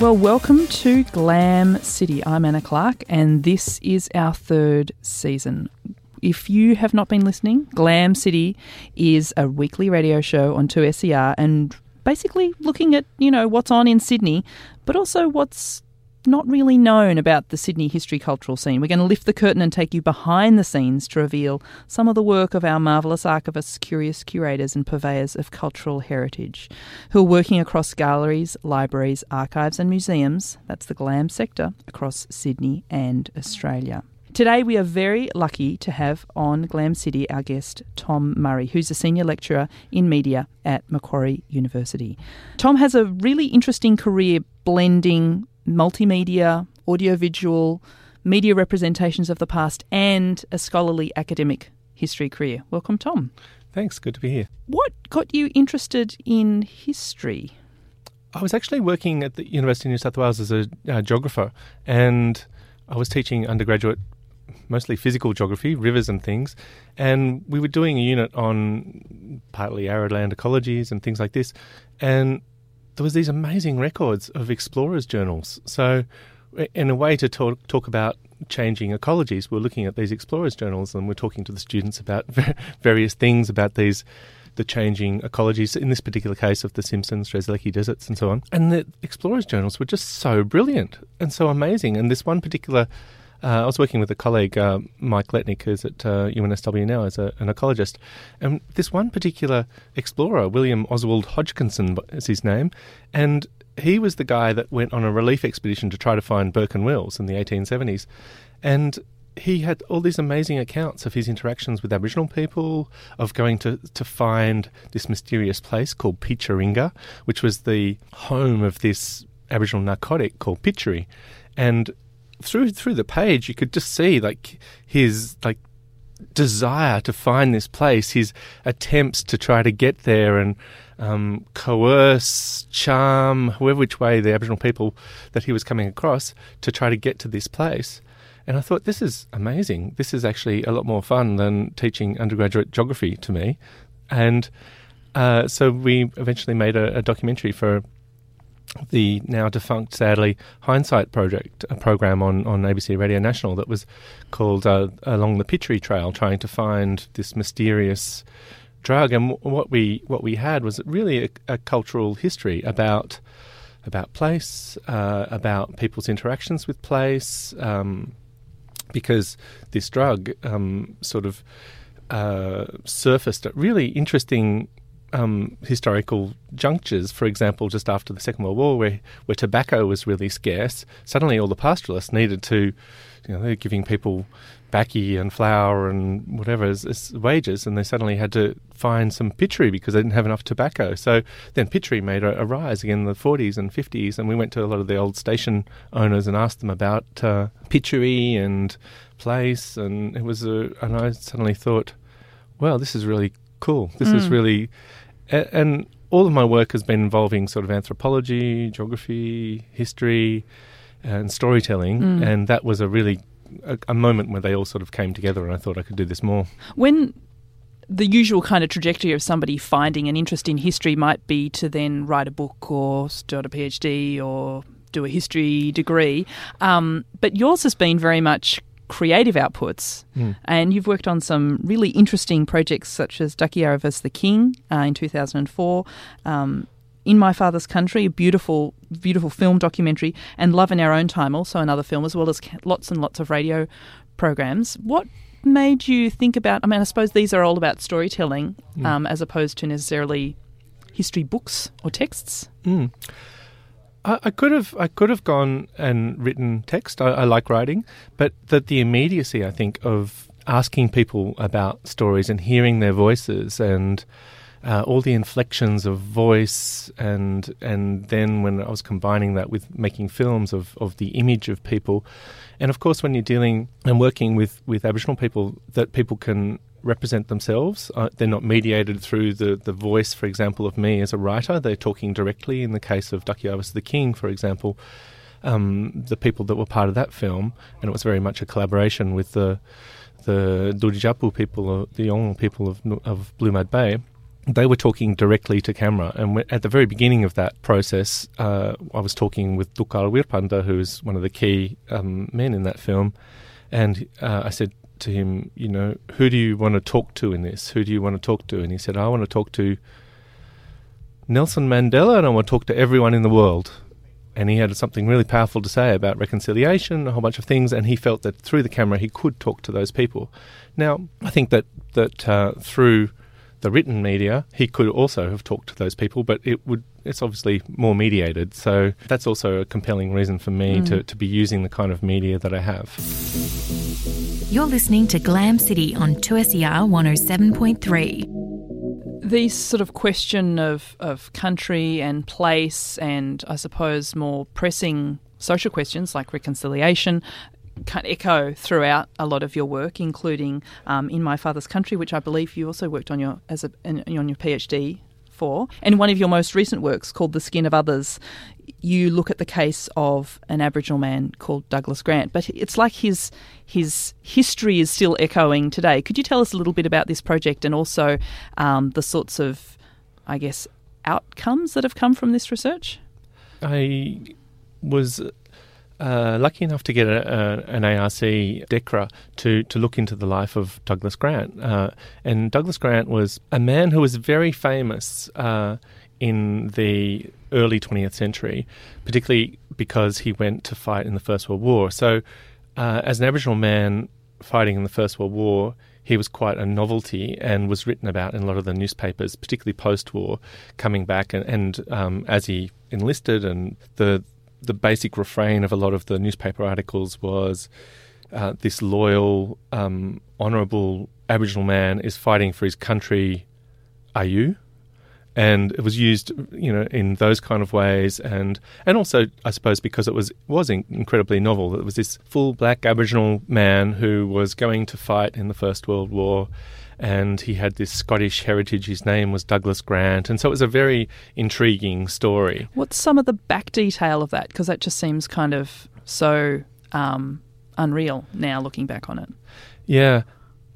Well, welcome to Glam City. I'm Anna Clark, and this is our third season. If you have not been listening, Glam City is a weekly radio show on 2SER and basically looking at, you know, what's on in Sydney, but also what's not really known about the Sydney history cultural scene. We're going to lift the curtain and take you behind the scenes to reveal some of the work of our marvellous archivists, curious curators, and purveyors of cultural heritage who are working across galleries, libraries, archives, and museums that's the GLAM sector across Sydney and Australia. Today, we are very lucky to have on Glam City our guest, Tom Murray, who's a senior lecturer in media at Macquarie University. Tom has a really interesting career blending multimedia, audiovisual, media representations of the past, and a scholarly academic history career. Welcome, Tom. Thanks, good to be here. What got you interested in history? I was actually working at the University of New South Wales as a uh, geographer, and I was teaching undergraduate mostly physical geography, rivers and things, and we were doing a unit on partly arid land ecologies and things like this, and there was these amazing records of explorers' journals. So, in a way to talk talk about changing ecologies, we're looking at these explorers' journals and we're talking to the students about various things about these the changing ecologies, in this particular case of the Simpson, Strzelecki deserts, and so on. And the explorers' journals were just so brilliant and so amazing. And this one particular uh, I was working with a colleague, uh, Mike Letnic, who's at uh, UNSW now as a, an ecologist. And this one particular explorer, William Oswald Hodgkinson is his name, and he was the guy that went on a relief expedition to try to find Burke and Wills in the 1870s. And he had all these amazing accounts of his interactions with Aboriginal people, of going to, to find this mysterious place called Picharinga, which was the home of this Aboriginal narcotic called pituri. And through through the page, you could just see like his like desire to find this place, his attempts to try to get there and um, coerce, charm, whoever which way the Aboriginal people that he was coming across to try to get to this place. And I thought, this is amazing. This is actually a lot more fun than teaching undergraduate geography to me. And uh, so we eventually made a, a documentary for the now defunct, sadly, Hindsight Project, a program on, on ABC Radio National that was called uh, Along the Pituri Trail, trying to find this mysterious drug. And what we what we had was really a, a cultural history about about place, uh, about people's interactions with place, um, because this drug um, sort of uh, surfaced at really interesting um, historical junctures, for example, just after the Second World War, where, where tobacco was really scarce, suddenly all the pastoralists needed to, you know, they're giving people baccy and flour and whatever as, as, wages, and they suddenly had to find some pituri because they didn't have enough tobacco. So then pituri made a, a, rise again in the 40s and 50s, and we went to a lot of the old station owners and asked them about uh, pituri and place, and it was a, and I suddenly thought, well, this is really cool. This mm. is really and all of my work has been involving sort of anthropology, geography, history, and storytelling, mm. and that was a really a, a, moment where they all sort of came together, and I thought I could do this more. When the usual kind of trajectory of somebody finding an interest in history might be to then write a book or start a PhD or do a history degree, um, but yours has been very much creative outputs. Mm. And you've worked on some really interesting projects such as Dhakiyarr vs. the King uh, in 2004. Um, in My Father's Country, a beautiful, beautiful film documentary, and Love in Our Own Time, also another film, as well as lots and lots of radio programs. What made you think about? I mean, I suppose these are all about storytelling mm. um, as opposed to necessarily history books or texts. Mm. I, I, could have I could have gone and written text. I, I like writing, but that the immediacy I think of asking people about stories and hearing their voices and uh, all the inflections of voice and and then when I was combining that with making films of, of the image of people, and of course when you're dealing and working with, with Aboriginal people, that people can represent themselves. Uh, they're not mediated through the, the voice, for example, of me as a writer. They're talking directly. In the case of Dhakiyarr vs. the King, for example, um, the people that were part of that film, and it was very much a collaboration with the the Dudjapu people, the Yolngu people of, of Blue Mud Bay, they were talking directly to camera. And at the very beginning of that process, uh, I was talking with Dhukal Wirrpanda, who is one of the key um, men in that film. And uh, I said to him, You know, who do you want to talk to in this? Who do you want to talk to? And he said, I want to talk to Nelson Mandela and I want to talk to everyone in the world. And he had something really powerful to say about reconciliation, a whole bunch of things, and he felt that through the camera he could talk to those people. Now, I think that that uh, through the written media, he could also have talked to those people, but it would it's obviously more mediated. So that's also a compelling reason for me mm. to, to be using the kind of media that I have. You're listening to Glam City on 2SER 107.3 these sort of question of, of country and place and I suppose more pressing social questions like reconciliation kind of echo throughout a lot of your work, including um, in my father's country, which I believe you also worked on your as a on your PhD for. And one of your most recent works, called "The Skin of Others," you look at the case of an Aboriginal man called Douglas Grant. But it's like his his history is still echoing today. Could you tell us a little bit about this project and also um, the sorts of, I guess, outcomes that have come from this research? I was uh, lucky enough to get a, a, an ARC DECRA to, to look into the life of Douglas Grant. Uh, and Douglas Grant was a man who was very famous uh, in the early 20th century, particularly because he went to fight in the First World War. So, uh, as an Aboriginal man fighting in the First World War, he was quite a novelty and was written about in a lot of the newspapers, particularly post war, coming back and, and um, as he enlisted and the the basic refrain of a lot of the newspaper articles was uh, this loyal, um, honourable Aboriginal man is fighting for his country. Are you? And it was used, you know, in those kind of ways, and and also, I suppose, because it was was incredibly novel. It was this full black Aboriginal man who was going to fight in the First World War, and he had this Scottish heritage. His name was Douglas Grant, and so it was a very intriguing story. What's some of the back detail of that? Because that just seems kind of so um, unreal now, looking back on it. Yeah.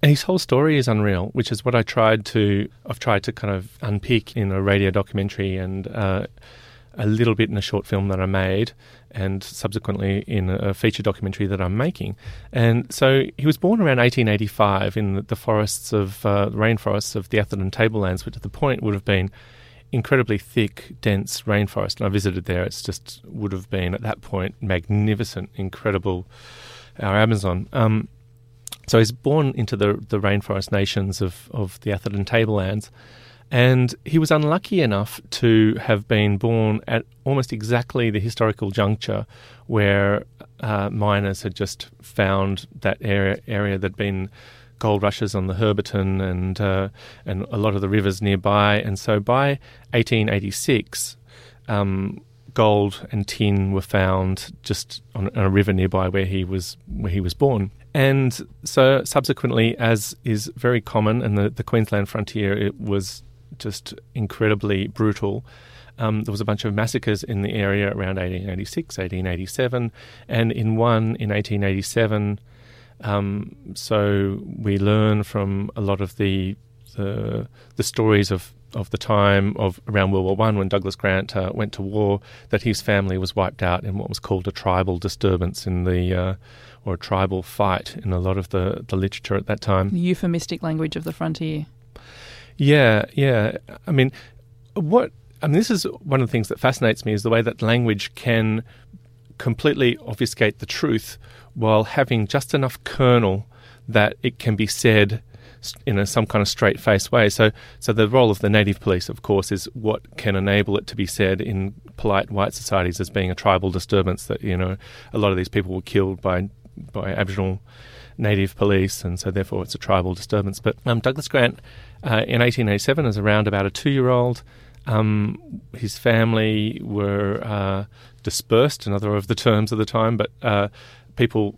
His whole story is unreal, which is what I tried to. I've tried to kind of unpick in a radio documentary and uh, a little bit in a short film that I made, and subsequently in a feature documentary that I'm making. And so he was born around 1885 in the forests of uh, rainforests of the Atherton Tablelands, which at the point would have been incredibly thick, dense rainforest. And I visited there. It's just would have been at that point magnificent, incredible. Our Amazon. Um, so he's born into the the rainforest nations of of the Atherton Tablelands. And he was unlucky enough to have been born at almost exactly the historical juncture where uh, miners had just found that area, area that'd been gold rushes on the Herberton and uh, and a lot of the rivers nearby. And so by 1886, um, gold and tin were found just on, on, a river nearby where he was where he was born. And so subsequently, as is very common in the, the Queensland frontier, it was just incredibly brutal. Um, there was a bunch of massacres in the area around 1886, 1887, and in one in 1887. Um, so we learn from a lot of the the, the stories of, of the time of around World War One when Douglas Grant uh, went to war that his family was wiped out in what was called a tribal disturbance in the uh, or a tribal fight in a lot of the, the literature at that time. The euphemistic language of the frontier. Yeah, yeah. I mean, what I mean, this is one of the things that fascinates me is the way that language can completely obfuscate the truth while having just enough kernel that it can be said in a, some kind of straight-faced way. So, so the role of the native police, of course, is what can enable it to be said in polite white societies as being a tribal disturbance. That you know, a lot of these people were killed by by Aboriginal native police, and so therefore it's a tribal disturbance. But um, Douglas Grant uh, in 1887 is around about a two-year-old. Um, his family were uh, dispersed, another of the terms of the time, but uh, people,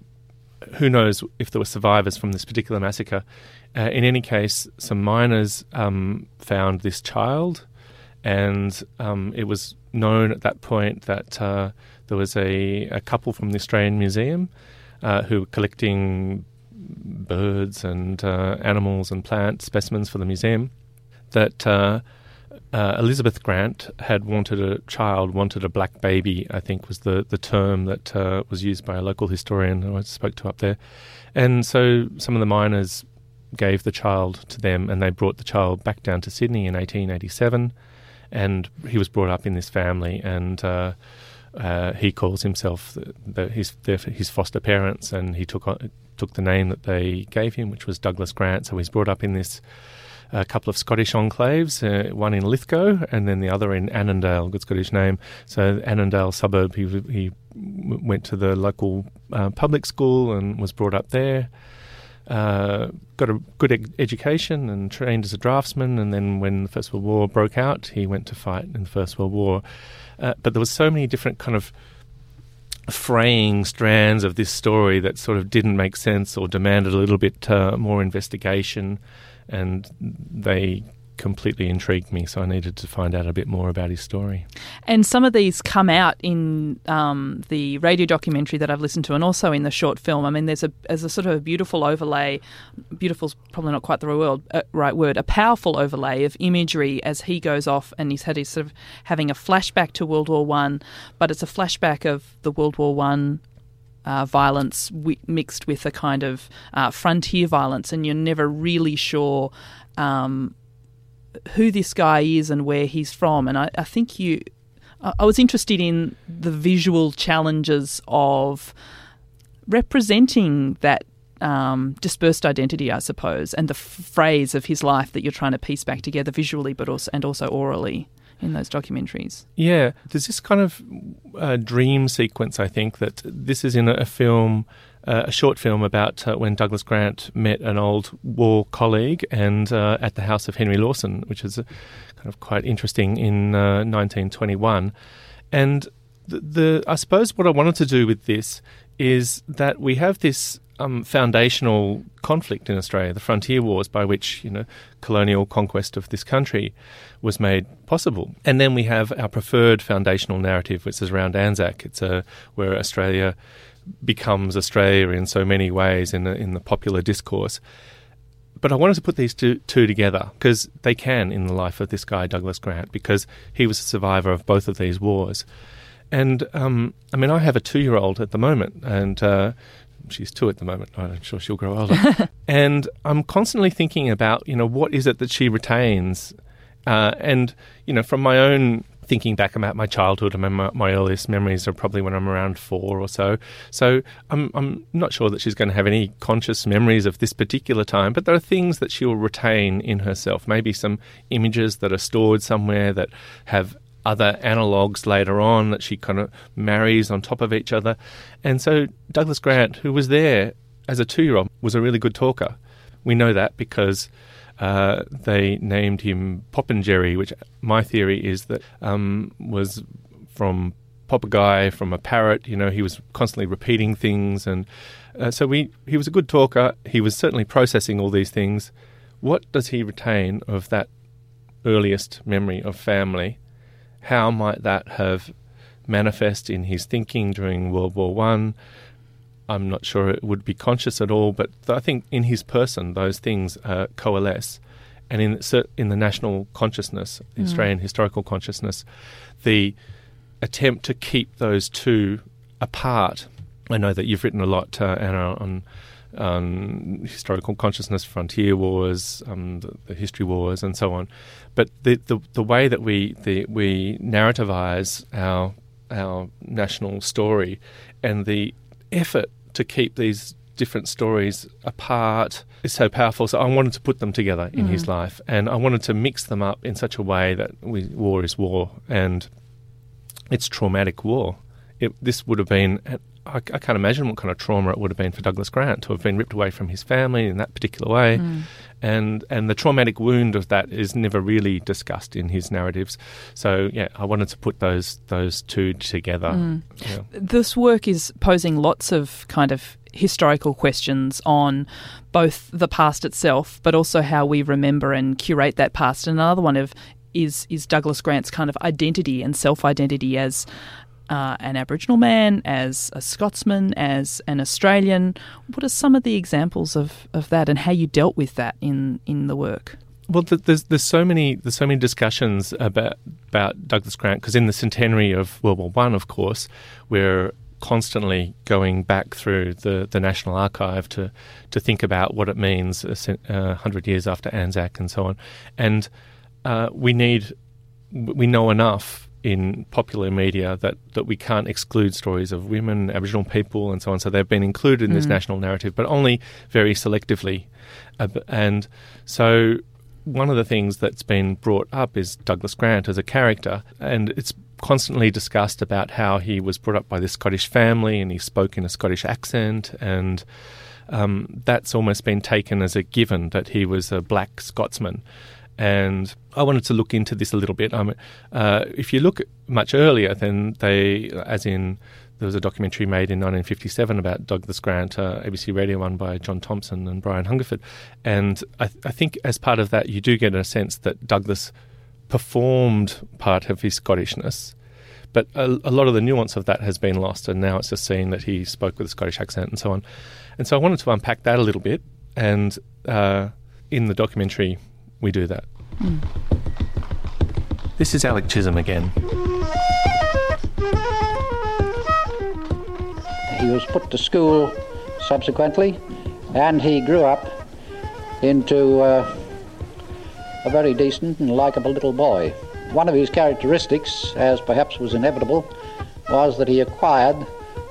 who knows if there were survivors from this particular massacre. Uh, in any case, some miners um, found this child, and um, it was known at that point that uh, there was a, a, couple from the Australian Museum uh, who were collecting birds and uh, animals and plant specimens for the museum. that uh, uh, Elizabeth Grant had wanted a child, wanted a black baby, I think was the, the term that uh, was used by a local historian who I spoke to up there. And so some of the miners gave the child to them and they brought the child back down to Sydney in 1887. And he was brought up in this family and uh, uh, he calls himself the, the, his, his foster parents and he took, on, took the name that they gave him, which was Douglas Grant. So he's brought up in this a couple of Scottish enclaves, uh, one in Lithgow and then the other in Annandale, good Scottish name. So Annandale suburb, he, he went to the local uh, public school and was brought up there. Uh, got a good ed- education and trained as a draftsman. And then when the First World War broke out, he went to fight in the First World War. Uh, but there was so many different kind of fraying strands of this story that sort of didn't make sense or demanded a little bit uh, more investigation and they completely intrigued me, so I needed to find out a bit more about his story. And some of these come out in um, the radio documentary that I've listened to, and also in the short film. I mean, there's a there's a sort of a beautiful overlay. Beautiful's probably not quite the right word, uh, right word. A powerful overlay of imagery as he goes off, and he's had his sort of having a flashback to World War One, but it's a flashback of the World War One uh, violence w- mixed with a kind of uh, frontier violence, and you're never really sure um, who this guy is and where he's from. And I, I think you, I was interested in the visual challenges of representing that um, dispersed identity, I suppose, and the f- phrase of his life that you're trying to piece back together visually, but also and also orally in those documentaries. Yeah, there's this kind of uh, dream sequence. I think that this is in a, film. Uh, a short film about uh, when Douglas Grant met an old war colleague and uh, at the house of Henry Lawson, which is kind of quite interesting in 1921. Uh, and the, the, I suppose what I wanted to do with this is that we have this um, foundational conflict in Australia, the frontier wars, by which you know colonial conquest of this country was made possible. And then we have our preferred foundational narrative, which is around Anzac. It's a, where Australia becomes Australia in so many ways in the, in the popular discourse. But I wanted to put these two, two together because they can in the life of this guy, Douglas Grant, because he was a survivor of both of these wars. And um, I mean, I have a two year old at the moment, and uh, she's two at the moment. I'm sure she'll grow older. and I'm constantly thinking about, you know, what is it that she retains? Uh, and, you know, from my own thinking back about my childhood, my, my, earliest memories are probably when I'm around four or so. So I'm, I'm not sure that she's going to have any conscious memories of this particular time, but there are things that she'll retain in herself. Maybe some images that are stored somewhere that have other analogues later on that she kind of marries on top of each other. And so Douglas Grant, who was there as a two year old, was a really good talker. We know that because uh, they named him Popinjerry, which my theory is that um, was from Pop a guy from a parrot. You know, he was constantly repeating things. And uh, so we, he was a good talker. He was certainly processing all these things. What does he retain of that earliest memory of family? how might that have manifest in his thinking during World War One? I'm not sure it would be conscious at all, but I think in his person those things uh, coalesce, and in in the national consciousness, the mm. Australian historical consciousness, the attempt to keep those two apart. I know that you've written a lot, uh, Anna, on um, historical consciousness, frontier wars, um, the, the, history wars, and so on. But the, the, the way that we the, we narrativize our our national story and the effort to keep these different stories apart is so powerful. So I wanted to put them together in mm. his life, and I wanted to mix them up in such a way that we, war is war, and it's traumatic war. It, this would have been I, I, can't imagine what kind of trauma it would have been for Douglas Grant to have been ripped away from his family in that particular way. Mm. And and the traumatic wound of that is never really discussed in his narratives. So yeah, I wanted to put those those two together. Mm. Yeah. This work is posing lots of kind of historical questions on both the past itself, but also how we remember and curate that past. And another one of is is Douglas Grant's kind of identity and self identity as uh, an Aboriginal man, as a Scotsman, as an Australian. What are some of the examples of, of that and how you dealt with that in, in the work? Well, there's there's so many there's so many discussions about about Douglas Grant because in the centenary of World War One, of course, we're constantly going back through the, the National Archive to to think about what it means a uh, hundred years after Anzac and so on, and uh, we need we know enough in popular media that, that we can't exclude stories of women, Aboriginal people, and so on. So they've been included in mm. this national narrative, but only very selectively. Uh, and so one of the things that's been brought up is Douglas Grant as a character, and it's constantly discussed about how he was brought up by this Scottish family and he spoke in a Scottish accent, and um, that's almost been taken as a given that he was a black Scotsman and I wanted to look into this a little bit. Um, uh, if you look much earlier, then they, as in, there was a documentary made in 1957 about Douglas Grant, uh, ABC Radio One by John Thompson and Brian Hungerford, and I, th- I, think as part of that, you do get a sense that Douglas performed part of his Scottishness. But a, a lot of the nuance of that has been lost, and now it's just seen that he spoke with a Scottish accent and so on. And so I wanted to unpack that a little bit, and uh, in the documentary, we do that. Mm. This is Alec Chisholm again. He was put to school subsequently, and he grew up into uh, a very decent and likeable little boy. One of his characteristics, as perhaps was inevitable, was that he acquired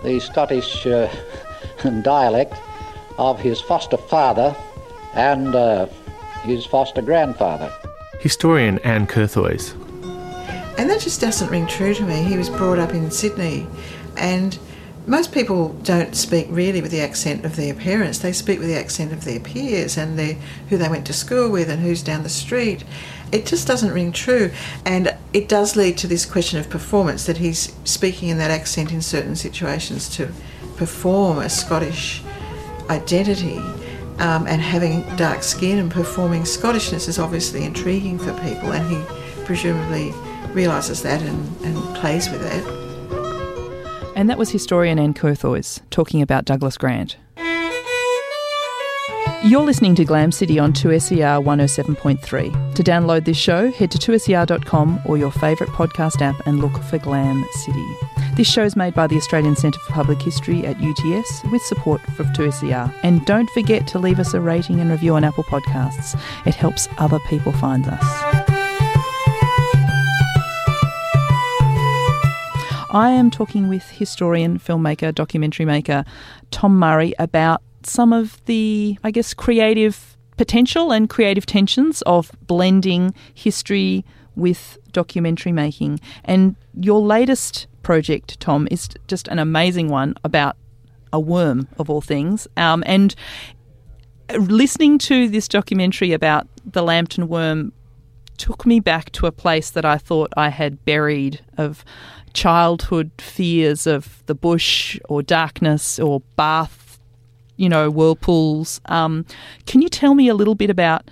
the Scottish uh, dialect of his foster father and uh, his foster grandfather. Historian Ann Curthoys. And that just doesn't ring true to me. He was brought up in Sydney, and most people don't speak really with the accent of their parents. They speak with the accent of their peers and their, who they went to school with and who's down the street. It just doesn't ring true. And it does lead to this question of performance that he's speaking in that accent in certain situations to perform a Scottish identity um, and having dark skin and performing Scottishness is obviously intriguing for people, and he presumably realises that and, and plays with that. And that was historian Ann Curthoys talking about Douglas Grant. You're listening to Glam City on 2SER 107.3. To download this show, head to 2SER.com or your favourite podcast app and look for Glam City. This show is made by the Australian Centre for Public History at UTS with support from 2SER. And don't forget to leave us a rating and review on Apple Podcasts. It helps other people find us. I am talking with historian, filmmaker, documentary maker Tom Murray about some of the, I guess, creative potential and creative tensions of blending history with documentary making. And your latest project, Tom, is just an amazing one about a worm, of all things. Um, and listening to this documentary about the Lambton worm took me back to a place that I thought I had buried of childhood fears of the bush or darkness or bath, you know, whirlpools. Um, can you tell me a little bit about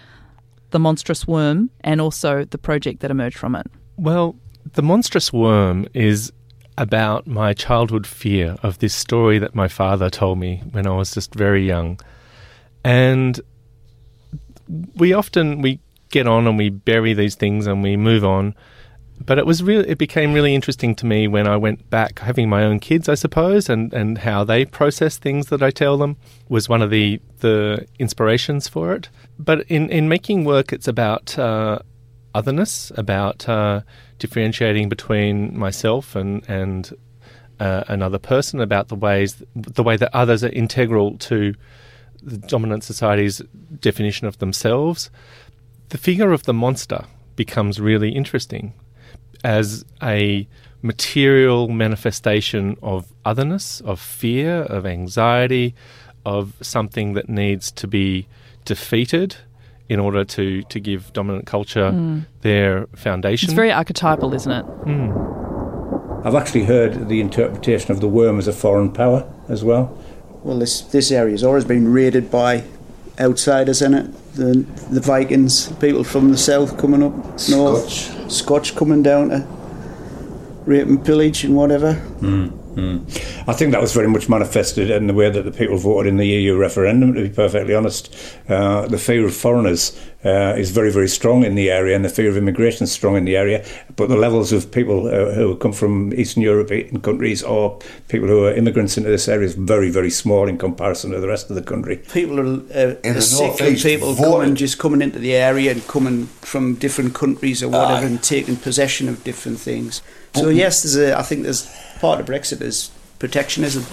the monstrous worm and also the project that emerged from it? Well, the monstrous worm is about my childhood fear of this story that my father told me when I was just very young. And we often we get on and we bury these things and we move on. But it was really it became really interesting to me when I went back having my own kids, I suppose, and, and how they process things that I tell them was one of the the inspirations for it. But in, in making work, it's about uh, otherness, about uh, differentiating between myself and and uh, another person, about the ways the way that others are integral to the dominant society's definition of themselves. The figure of the monster becomes really interesting as a material manifestation of otherness, of fear, of anxiety, of something that needs to be defeated in order to, to give dominant culture mm. their foundation. It's very archetypal, isn't it? Mm. I've actually heard the interpretation of the worm as a foreign power as well. Well, this this area has always been raided by outsiders in it. The the Vikings, people from the south coming up north, Scotch, Scotch coming down to rape and pillage and whatever. Mm. I think that was very much manifested in the way that the people voted in the EU referendum, to be perfectly honest. Uh, the fear of foreigners uh, is very, very strong in the area, and the fear of immigration is strong in the area. But the levels of people uh, who come from Eastern European countries or people who are immigrants into this area is very, very small in comparison to the rest of the country. People are, uh, are sick of people voted. coming, just coming into the area and coming from different countries or whatever Aye. and taking possession of different things. So yes, there's a. I think there's part of Brexit is protectionism.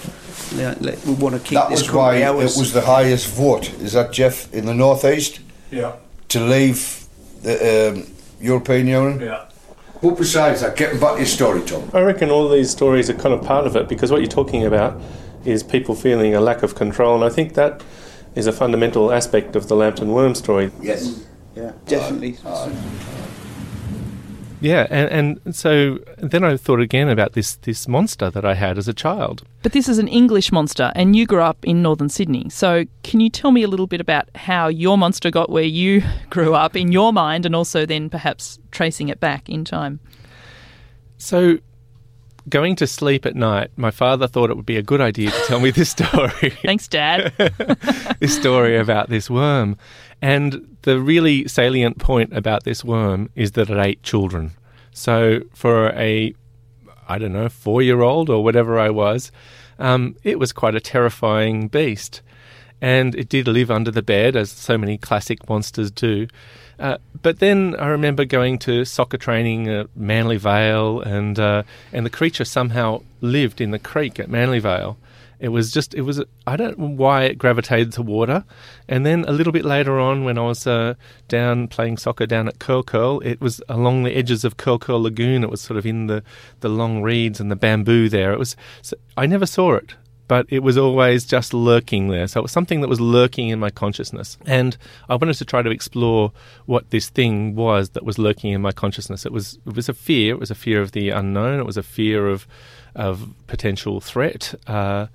Like, like, we want to keep that this was why country it was the highest vote. Is that Jeff in the northeast Yeah. to leave the um, European Union? Yeah. Who besides that? Getting back to your story, Tom. I reckon all these stories are kind of part of it because what you're talking about is people feeling a lack of control, and I think that is a fundamental aspect of the Lambton Worm story. Yes. yeah, definitely. Yeah, and, and so then I thought again about this this monster that I had as a child. But this is an English monster, and you grew up in northern Sydney. So, can you tell me a little bit about how your monster got where you grew up in your mind, and also then perhaps tracing it back in time? So, going to sleep at night, my father thought it would be a good idea to tell me this story. Thanks, Dad. this story about this worm. And the really salient point about this worm is that it ate children. So for a, I don't know, four year old or whatever I was, um, it was quite a terrifying beast. And it did live under the bed, as so many classic monsters do. Uh, but then I remember going to soccer training at Manly Vale, and uh, and the creature somehow lived in the creek at Manly Vale. It was just, it was, I don't know why it gravitated to water. And then a little bit later on, when I was uh, down playing soccer down at Curl Curl, it was along the edges of Curl Curl Lagoon. It was sort of in the, the long reeds and the bamboo there. It was, I never saw it, but it was always just lurking there. So it was something that was lurking in my consciousness. And I wanted to try to explore what this thing was that was lurking in my consciousness. It was, it was a fear. It was a fear of the unknown. It was a fear of, of potential threat. Uh,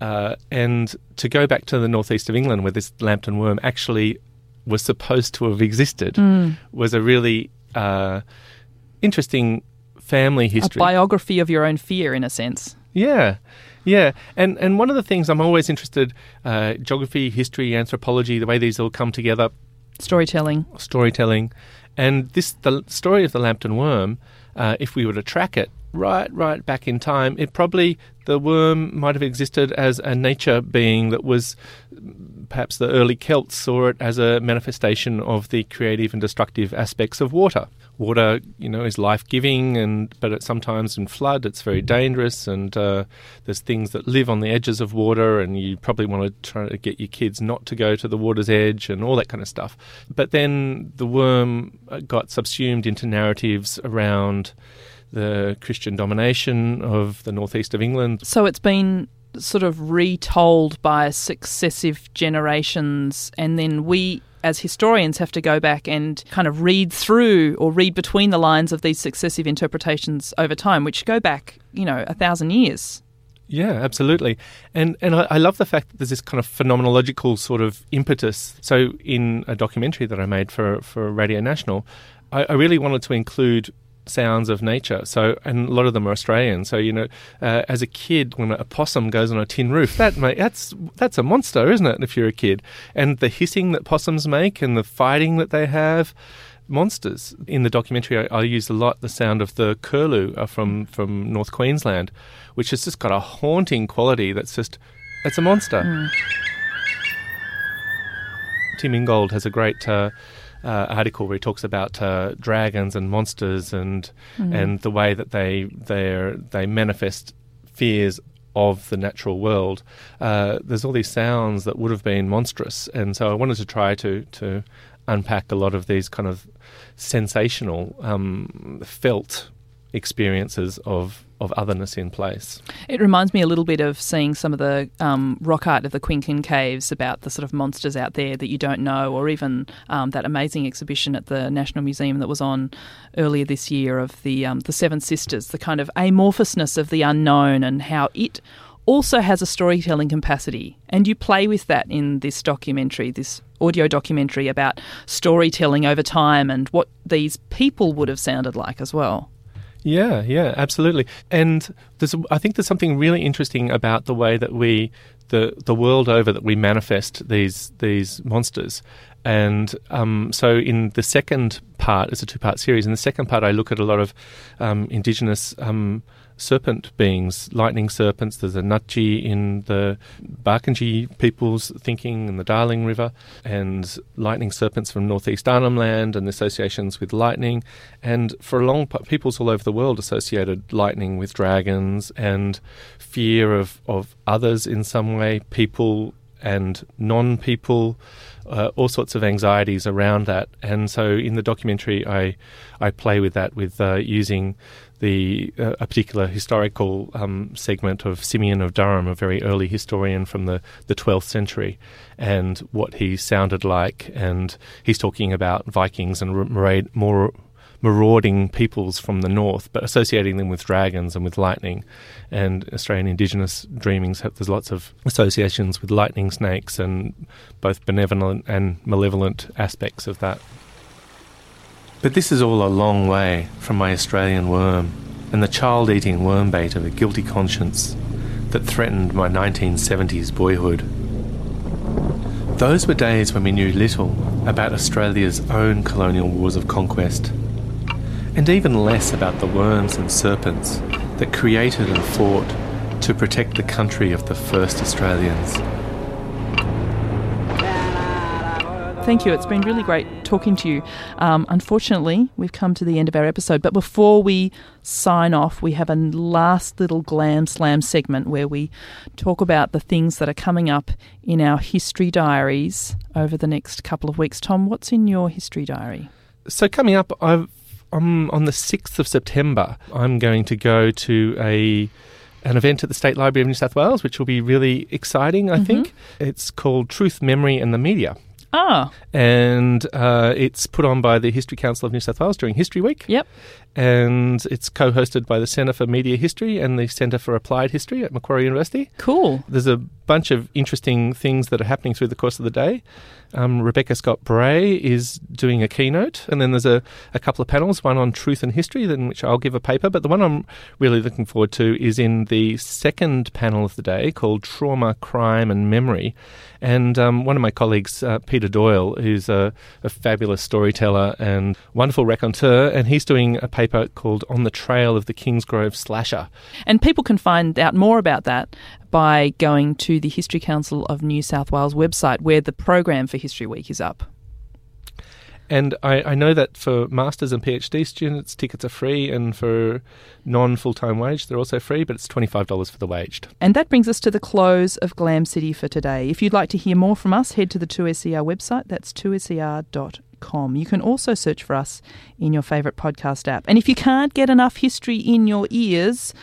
uh, and to go back to the northeast of England, where this Lambton worm actually was supposed to have existed, was a really uh, interesting family a history. biography of your own fear, in a sense. Yeah, yeah, and and one of the things I'm always interested, uh, geography, history, anthropology, the way these all come together, Storytelling. storytelling, and this the story of the Lambton worm. Uh, if we were to track it right, right back in time, it probably the worm might have existed as a nature being that was perhaps the early Celts saw it as a manifestation of the creative and destructive aspects of water. Water, you know, is life giving, and but it sometimes in flood it's very dangerous, and uh, there's things that live on the edges of water, and you probably want to try to get your kids not to go to the water's edge and all that kind of stuff. But then the worm uh, got subsumed into narratives around the Christian domination of the northeast of England, So it's been sort of retold by successive generations, and then we, as historians, have to go back and kind of read through or read between the lines of these successive interpretations over time, which go back, you know, a thousand years. Yeah, absolutely. And and I, I love the fact that there's this kind of phenomenological sort of impetus. So in a documentary that I made for for Radio National, I, I really wanted to include sounds of nature. So and a lot of them are Australian. So you know, uh, as a kid, when a possum goes on a tin roof, that that's that's a monster, isn't it? If you're a kid, and the hissing that possums make and the fighting that they have monsters. In the documentary, I, I used a lot the sound of the curlew uh, from from North Queensland, which has just got a haunting quality. That's just it's a monster. Tim Ingold has a great. Uh, uh, article where he talks about uh, dragons and monsters and and the way that they they they manifest fears of the natural world. Uh, there's all these sounds that would have been monstrous, and so I wanted to try to to unpack a lot of these kind of sensational, um, felt experiences of of otherness in place. It reminds me a little bit of seeing some of the um, rock art of the Quinkan Caves about the sort of monsters out there that you don't know, or even um, that amazing exhibition at the National Museum that was on earlier this year of the um, the Seven Sisters, the kind of amorphousness of the unknown and how it also has a storytelling capacity. And you play with that in this documentary, this audio documentary about storytelling over time and what these people would have sounded like as well. Yeah, yeah, absolutely. And there's, I think there's something really interesting about the way that we, the the world over, that we manifest these these monsters. And um, so, in the second part, it's a two part series. In the second part, I look at a lot of um, indigenous um, serpent beings, lightning serpents. There's a Ngatji in the Barkindji people's thinking in the Darling River, and lightning serpents from northeast Arnhem Land and associations with lightning. And for a long peoples all over the world associated lightning with dragons and fear of, of others in some way, people and non people uh, all sorts of anxieties around that. And so in the documentary, I I play with that with uh, using the uh, a particular historical um, segment of Simeon of Durham, a very early historian from the, the 12th century, and what he sounded like. And he's talking about Vikings and more marauding peoples from the north, but associating them with dragons and with lightning. And Australian Indigenous dreamings have there's lots of associations with lightning snakes and both benevolent and malevolent aspects of that. But this is all a long way from my Australian worm and the child eating worm bait of a guilty conscience that threatened my 1970s boyhood. Those were days when we knew little about Australia's own colonial wars of conquest and even less about the worms and serpents that created and fought to protect the country of the first Australians. Thank you. It's been really great talking to you. Um, unfortunately, we've come to the end of our episode, but before we sign off, we have a last little glam slam segment where we talk about the things that are coming up in our history diaries over the next couple of weeks. Tom, what's in your history diary? So, coming up, I've um, on the 6th of September, I'm going to go to a an event at the State Library of New South Wales, which will be really exciting, I mm-hmm. think. It's called Truth, Memory and the Media. Ah. And uh, it's put on by the History Council of New South Wales during History Week. Yep. And it's co hosted by the Centre for Media History and the Centre for Applied History at Macquarie University. Cool. There's a bunch of interesting things that are happening through the course of the day. Um, Rebecca Scott Bray is doing a keynote, and then there's a, a couple of panels, one on truth and history, in which I'll give a paper. But the one I'm really looking forward to is in the second panel of the day called Trauma, Crime and Memory. And um, one of my colleagues, uh, Peter Doyle, who's a, a, fabulous storyteller and wonderful raconteur, and he's doing a paper called On the Trail of the Kingsgrove Slasher. And people can find out more about that by going to the History Council of New South Wales website where the program for History Week is up. And I, I, know that for masters and PhD students, tickets are free, and for non full time wage, they're also free, but it's $25 for the waged. And that brings us to the close of Glam City for today. If you'd like to hear more from us, head to the 2SER website. That's 2ser.com. You can also search for us in your favourite podcast app. And if you can't get enough history in your ears,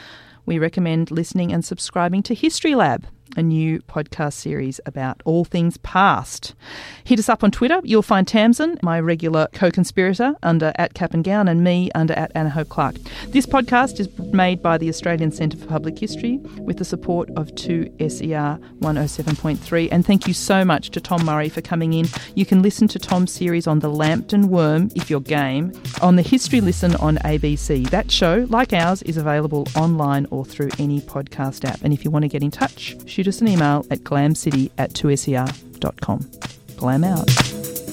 we recommend listening and subscribing to History Lab a new podcast series about all things past. Hit us up on Twitter. You'll find Tamsin, my regular co-conspirator, under at Cap and Gown, and me under at Anna Hope Clark. This podcast is made by the Australian Centre for Public History with the support of 2SER 107.3. And thank you so much to Tom Murray for coming in. You can listen to Tom's series on the Lambton Worm, if you're game, on the History Listen on ABC. That show, like ours, is available online or through any podcast app. And if you want to get in touch, shoot us an email at glamcity at 2ser.com. Glam out.